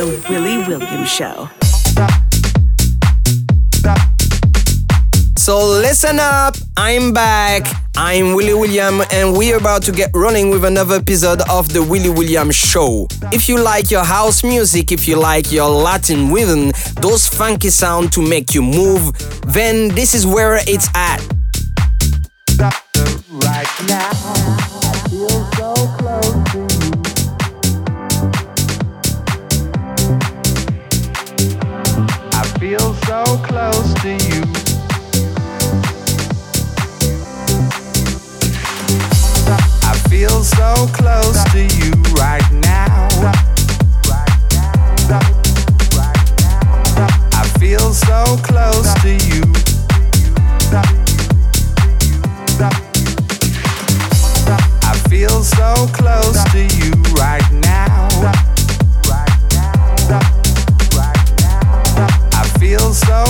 The Willy Williams Show. So listen up, I'm back. I'm Willy William, and we're about to get running with another episode of the Willy William Show. If you like your house music, if you like your Latin rhythm, those funky sound to make you move, then this is where it's at. Right so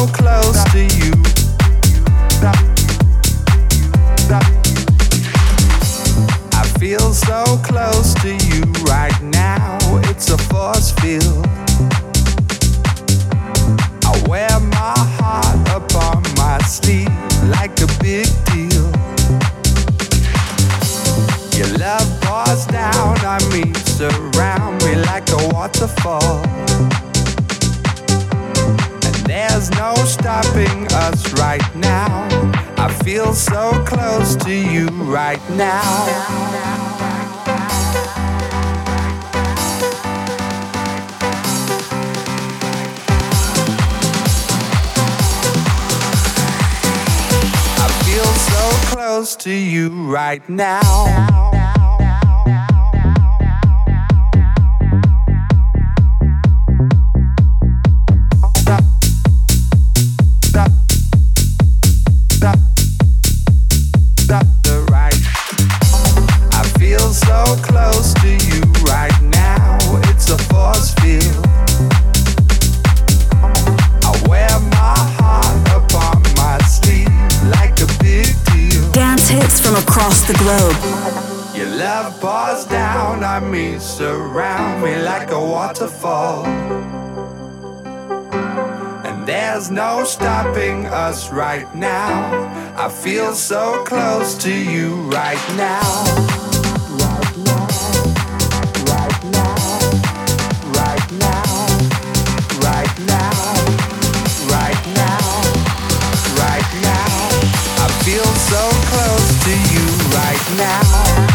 close to you feel so close to you. Right now. It's a force field. I wear my heart upon my sleeve like a big deal. Your love pours down on me, surround me like a waterfall. And there's no stopping us right now. I feel so close to you right now. Close to you right now. the like a waterfall. And there's no stopping us right now. I feel so close to you right now. Right now, right now, right now, right now, right now, right now, I feel so close to you right now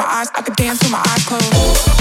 my eyes, I could dance with my eyes closed.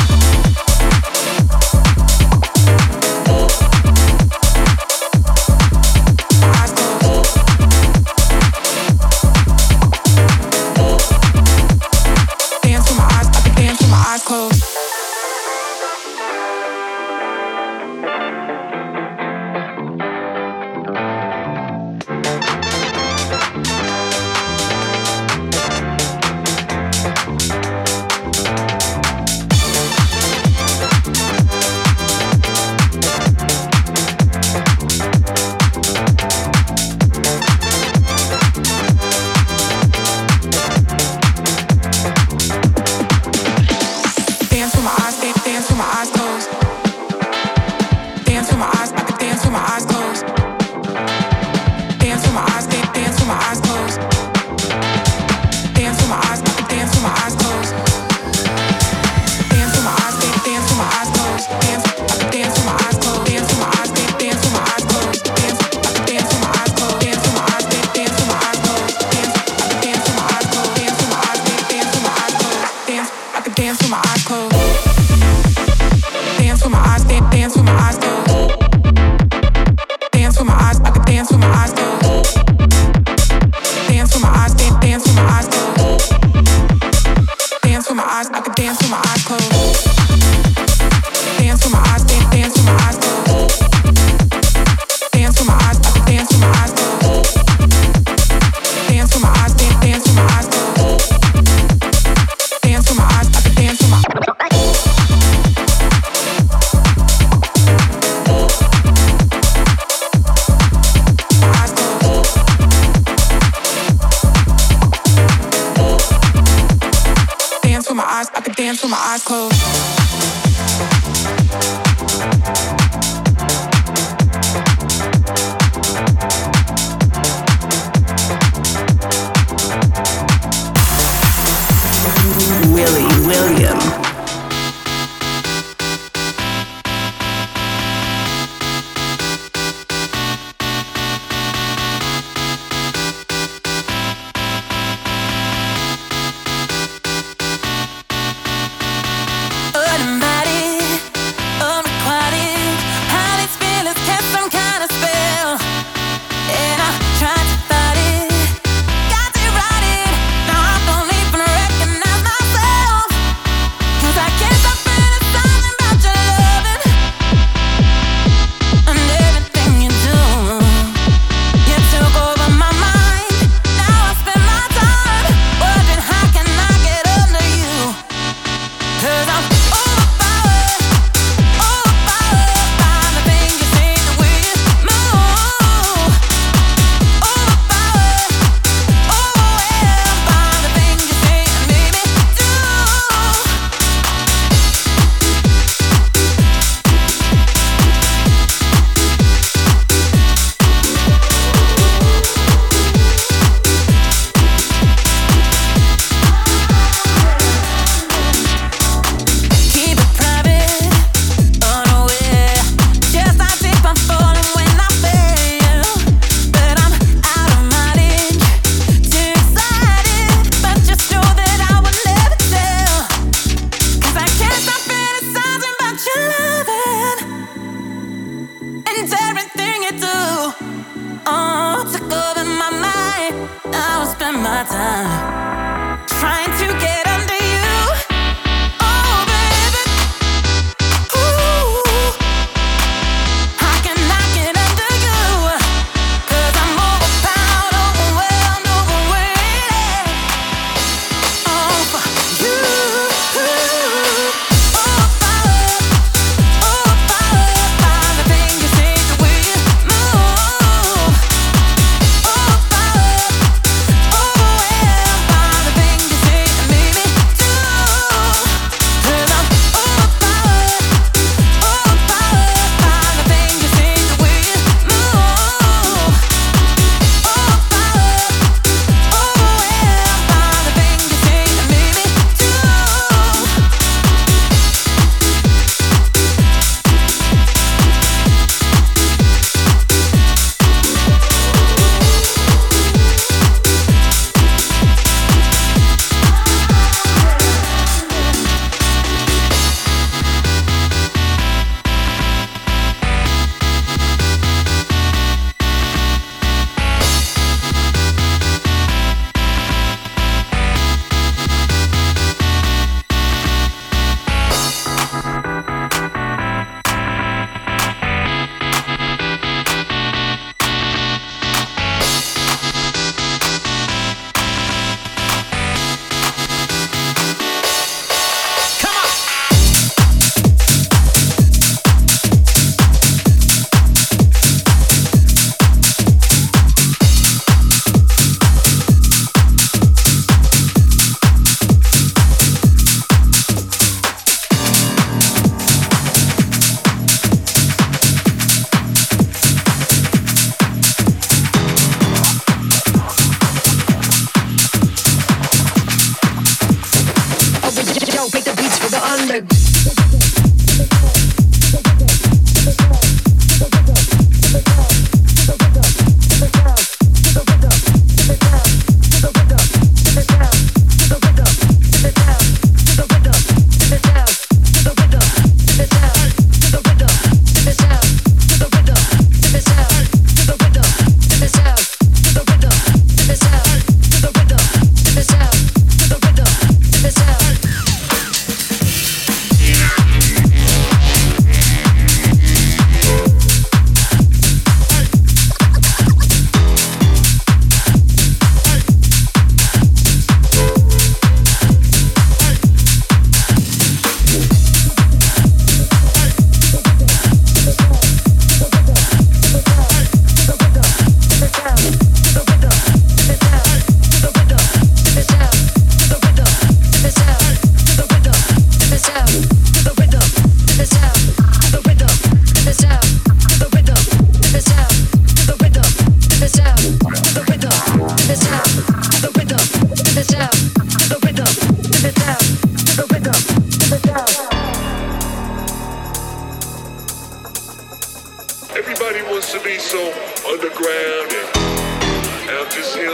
Dance with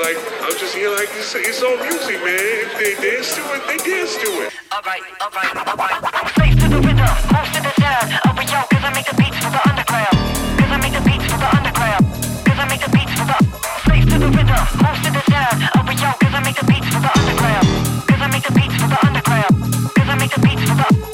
like I'm just here like it's, it's all music, man. If they dance to it, they dance to it. Alright, alright, alright. Face to the rhythm, most to the sound. Over yo, cause I make the beats for the underground. Cause I make the beats for the underground. Cause I make the beats for the Face to the rhythm, most to the sound. Over yo, cause I make the beats for the underground. Cause I make the beats for the underground. Cause I make the beats for the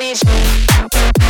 Paris.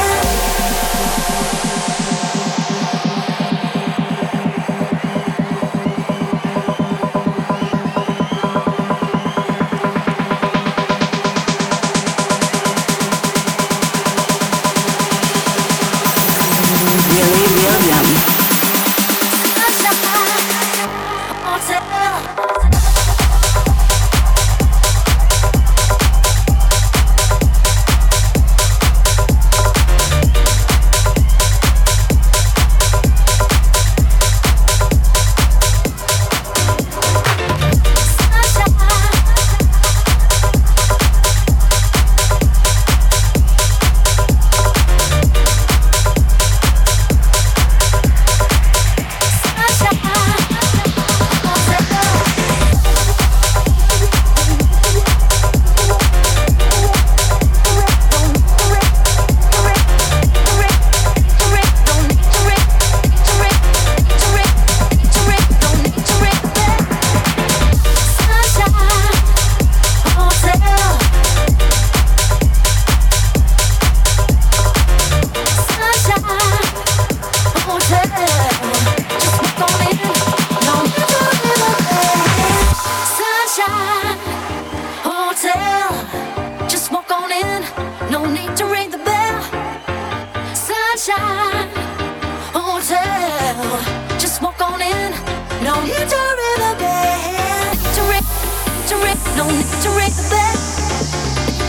to rip, no need to rig the bed.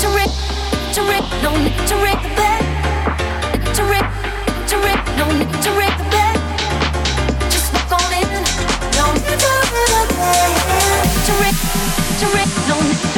To rip, to rip, no need to rig the bed. To rip, to rip, no need to rig the bed. Just walk on in, no need to rig the bed. To rip, to rip, no need.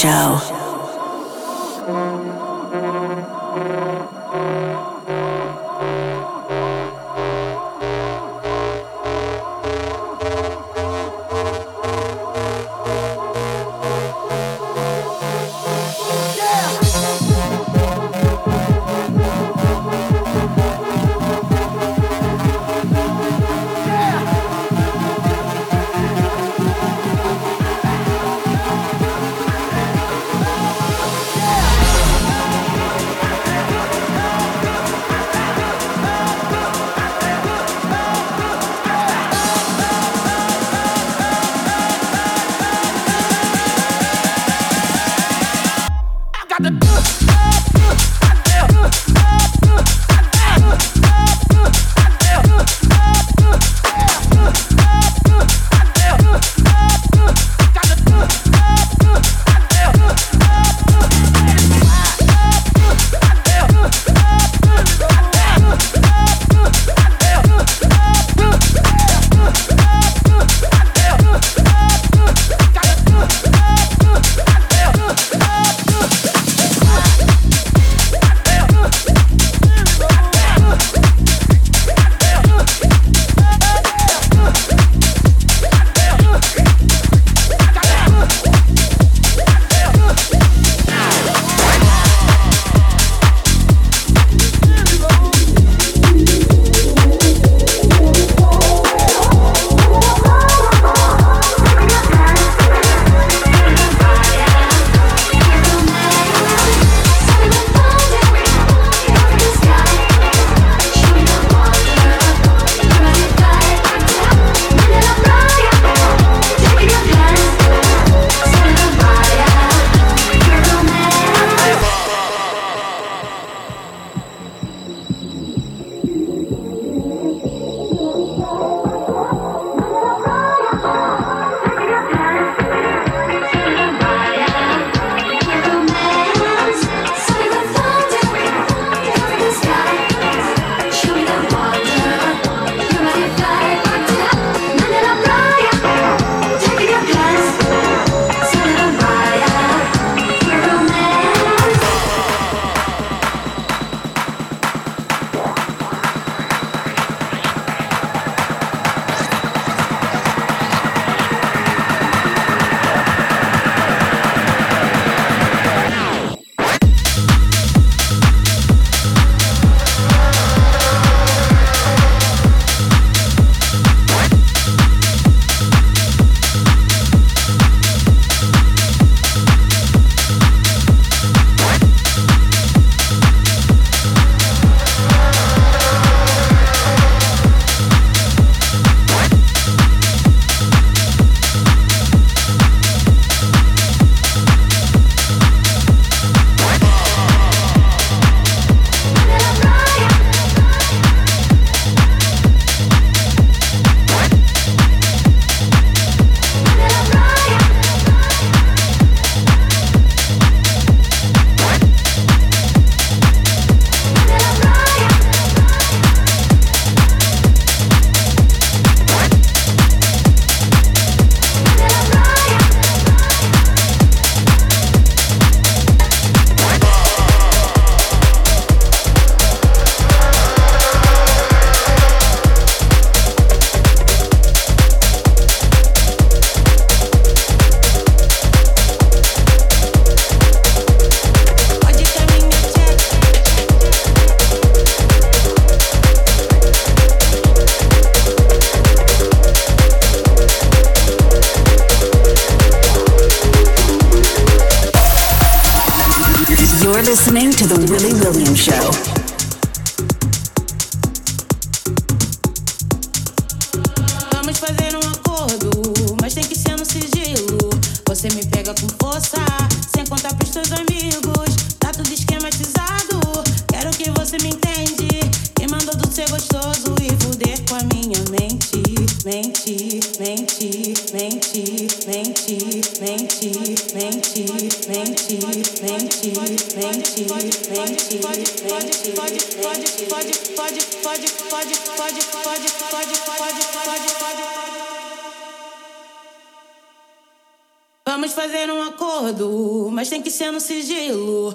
Show. listening to The Willy Williams Show. tem que ser no sigilo.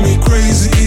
me crazy,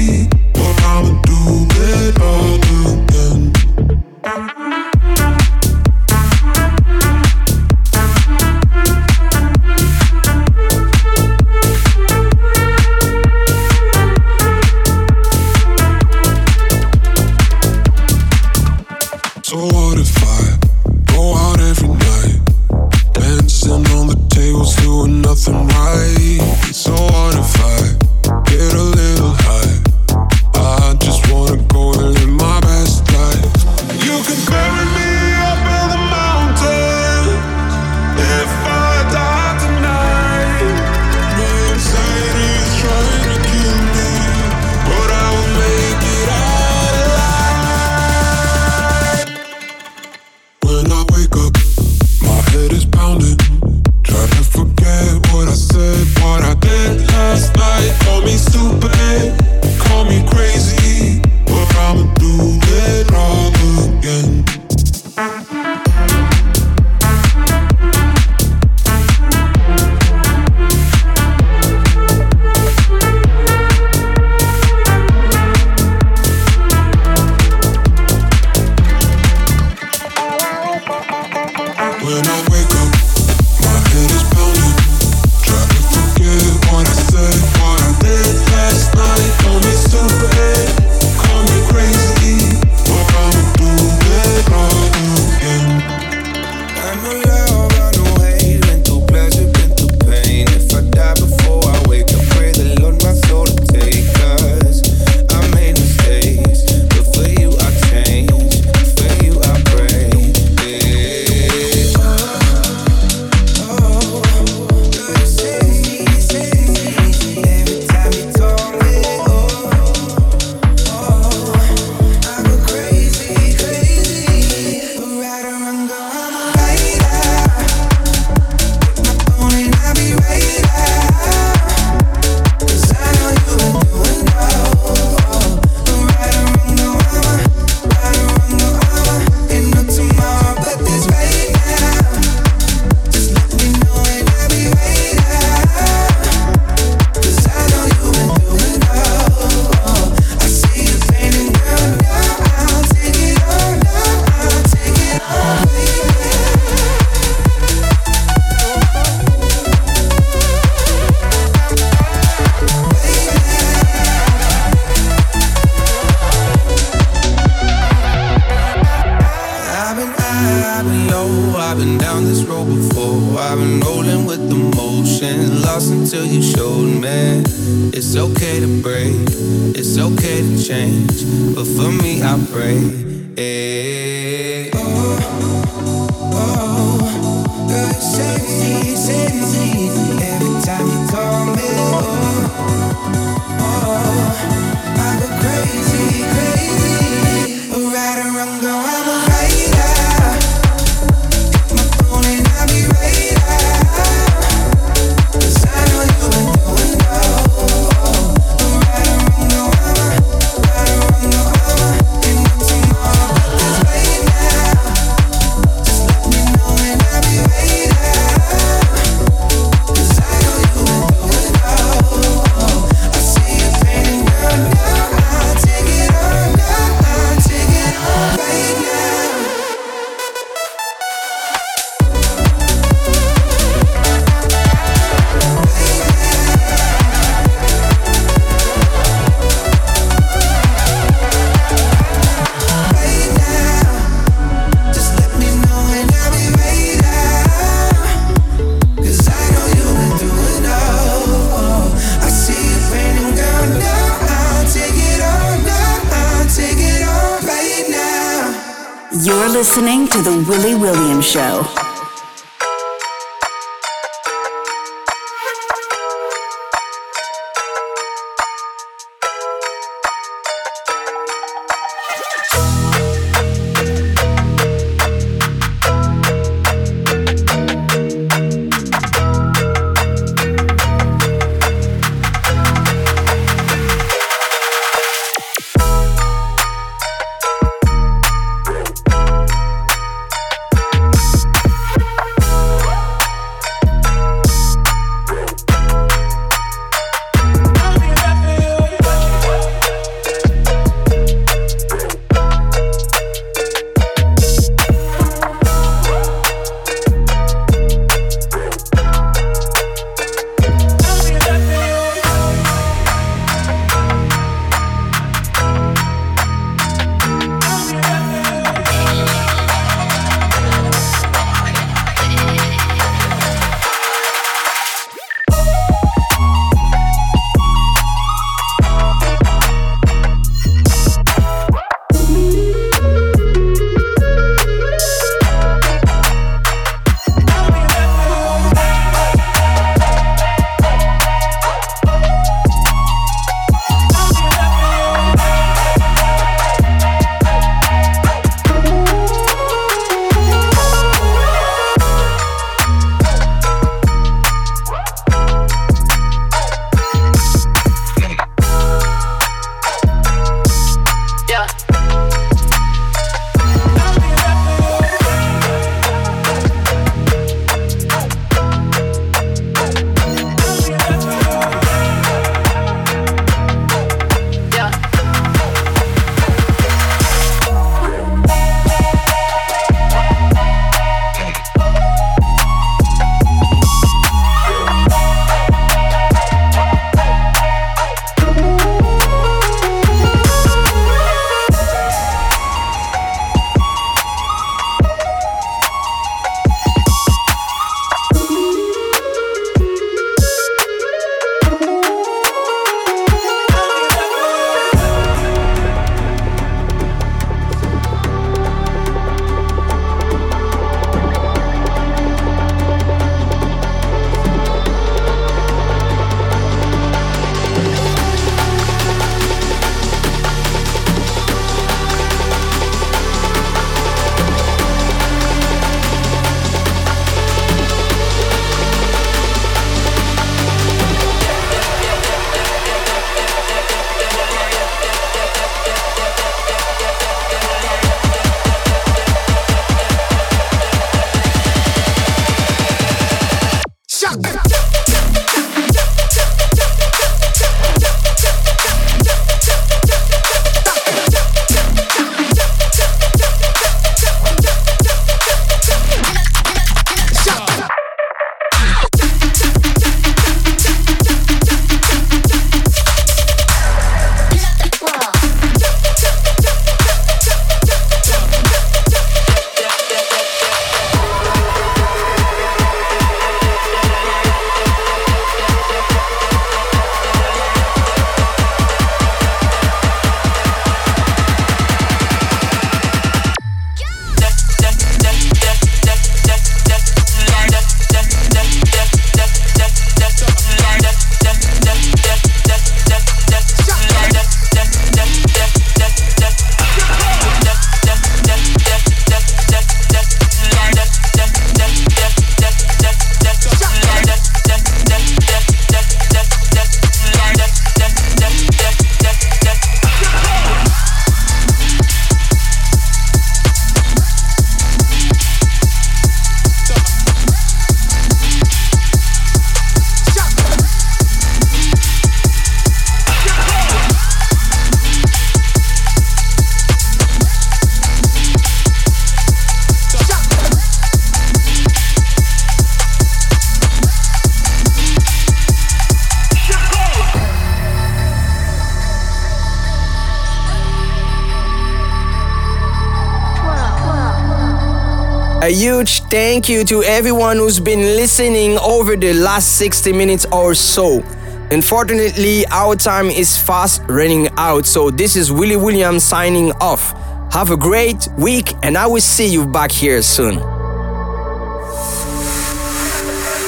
huge thank you to everyone who's been listening over the last 60 minutes or so. Unfortunately, our time is fast running out, so this is Willy Williams signing off. Have a great week, and I will see you back here soon.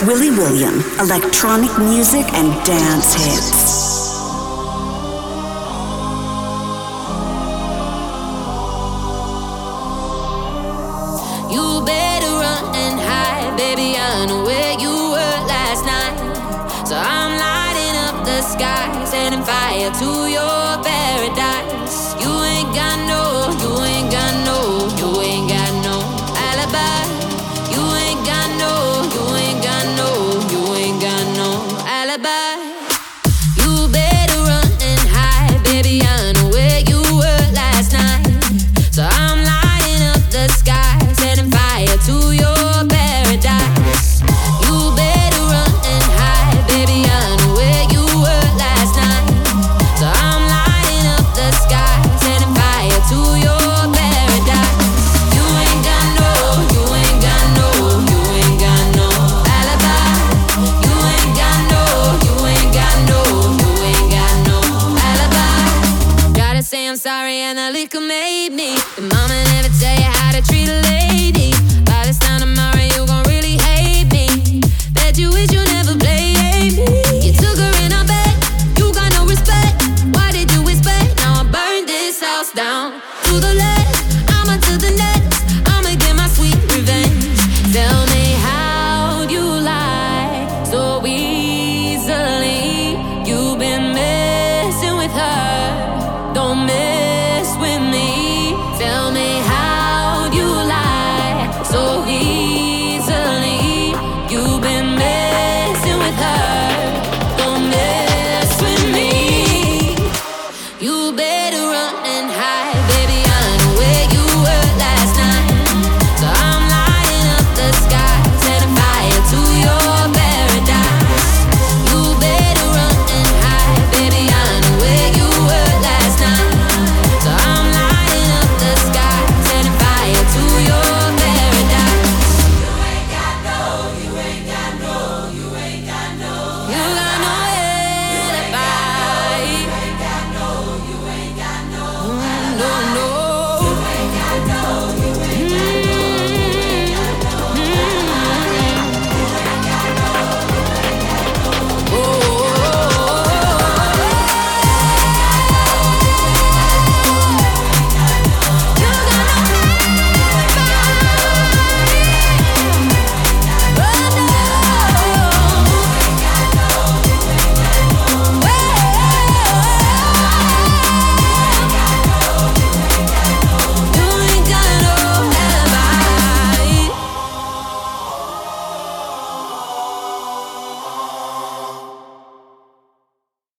Willy William, electronic music and dance hits. skies, setting fire to your